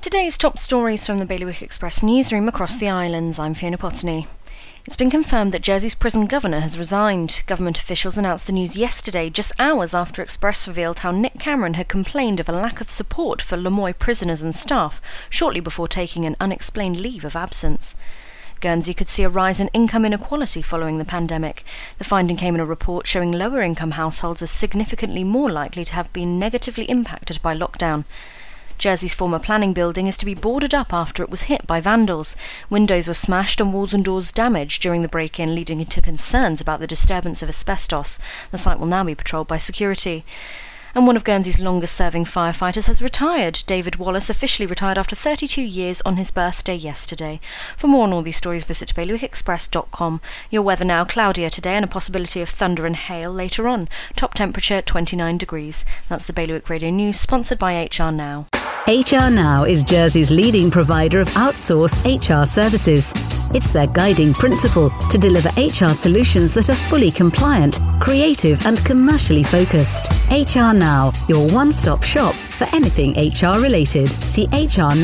Today's top stories from the Bailiwick Express newsroom across the islands. I'm Fiona Potney. It's been confirmed that Jersey's prison governor has resigned. Government officials announced the news yesterday, just hours after Express revealed how Nick Cameron had complained of a lack of support for La Moye prisoners and staff shortly before taking an unexplained leave of absence. Guernsey could see a rise in income inequality following the pandemic. The finding came in a report showing lower income households are significantly more likely to have been negatively impacted by lockdown. Jersey's former planning building is to be boarded up after it was hit by vandals. Windows were smashed and walls and doors damaged during the break in, leading to concerns about the disturbance of asbestos. The site will now be patrolled by security. And one of Guernsey's longest serving firefighters has retired. David Wallace officially retired after 32 years on his birthday yesterday. For more on all these stories, visit bailiwickexpress.com. Your weather now cloudier today and a possibility of thunder and hail later on. Top temperature 29 degrees. That's the Bailiwick Radio News, sponsored by HR Now. HR Now is Jersey's leading provider of outsourced HR services. It's their guiding principle to deliver HR solutions that are fully compliant, creative, and commercially focused. HR Now, your one stop shop for anything HR related. See hrnow.je.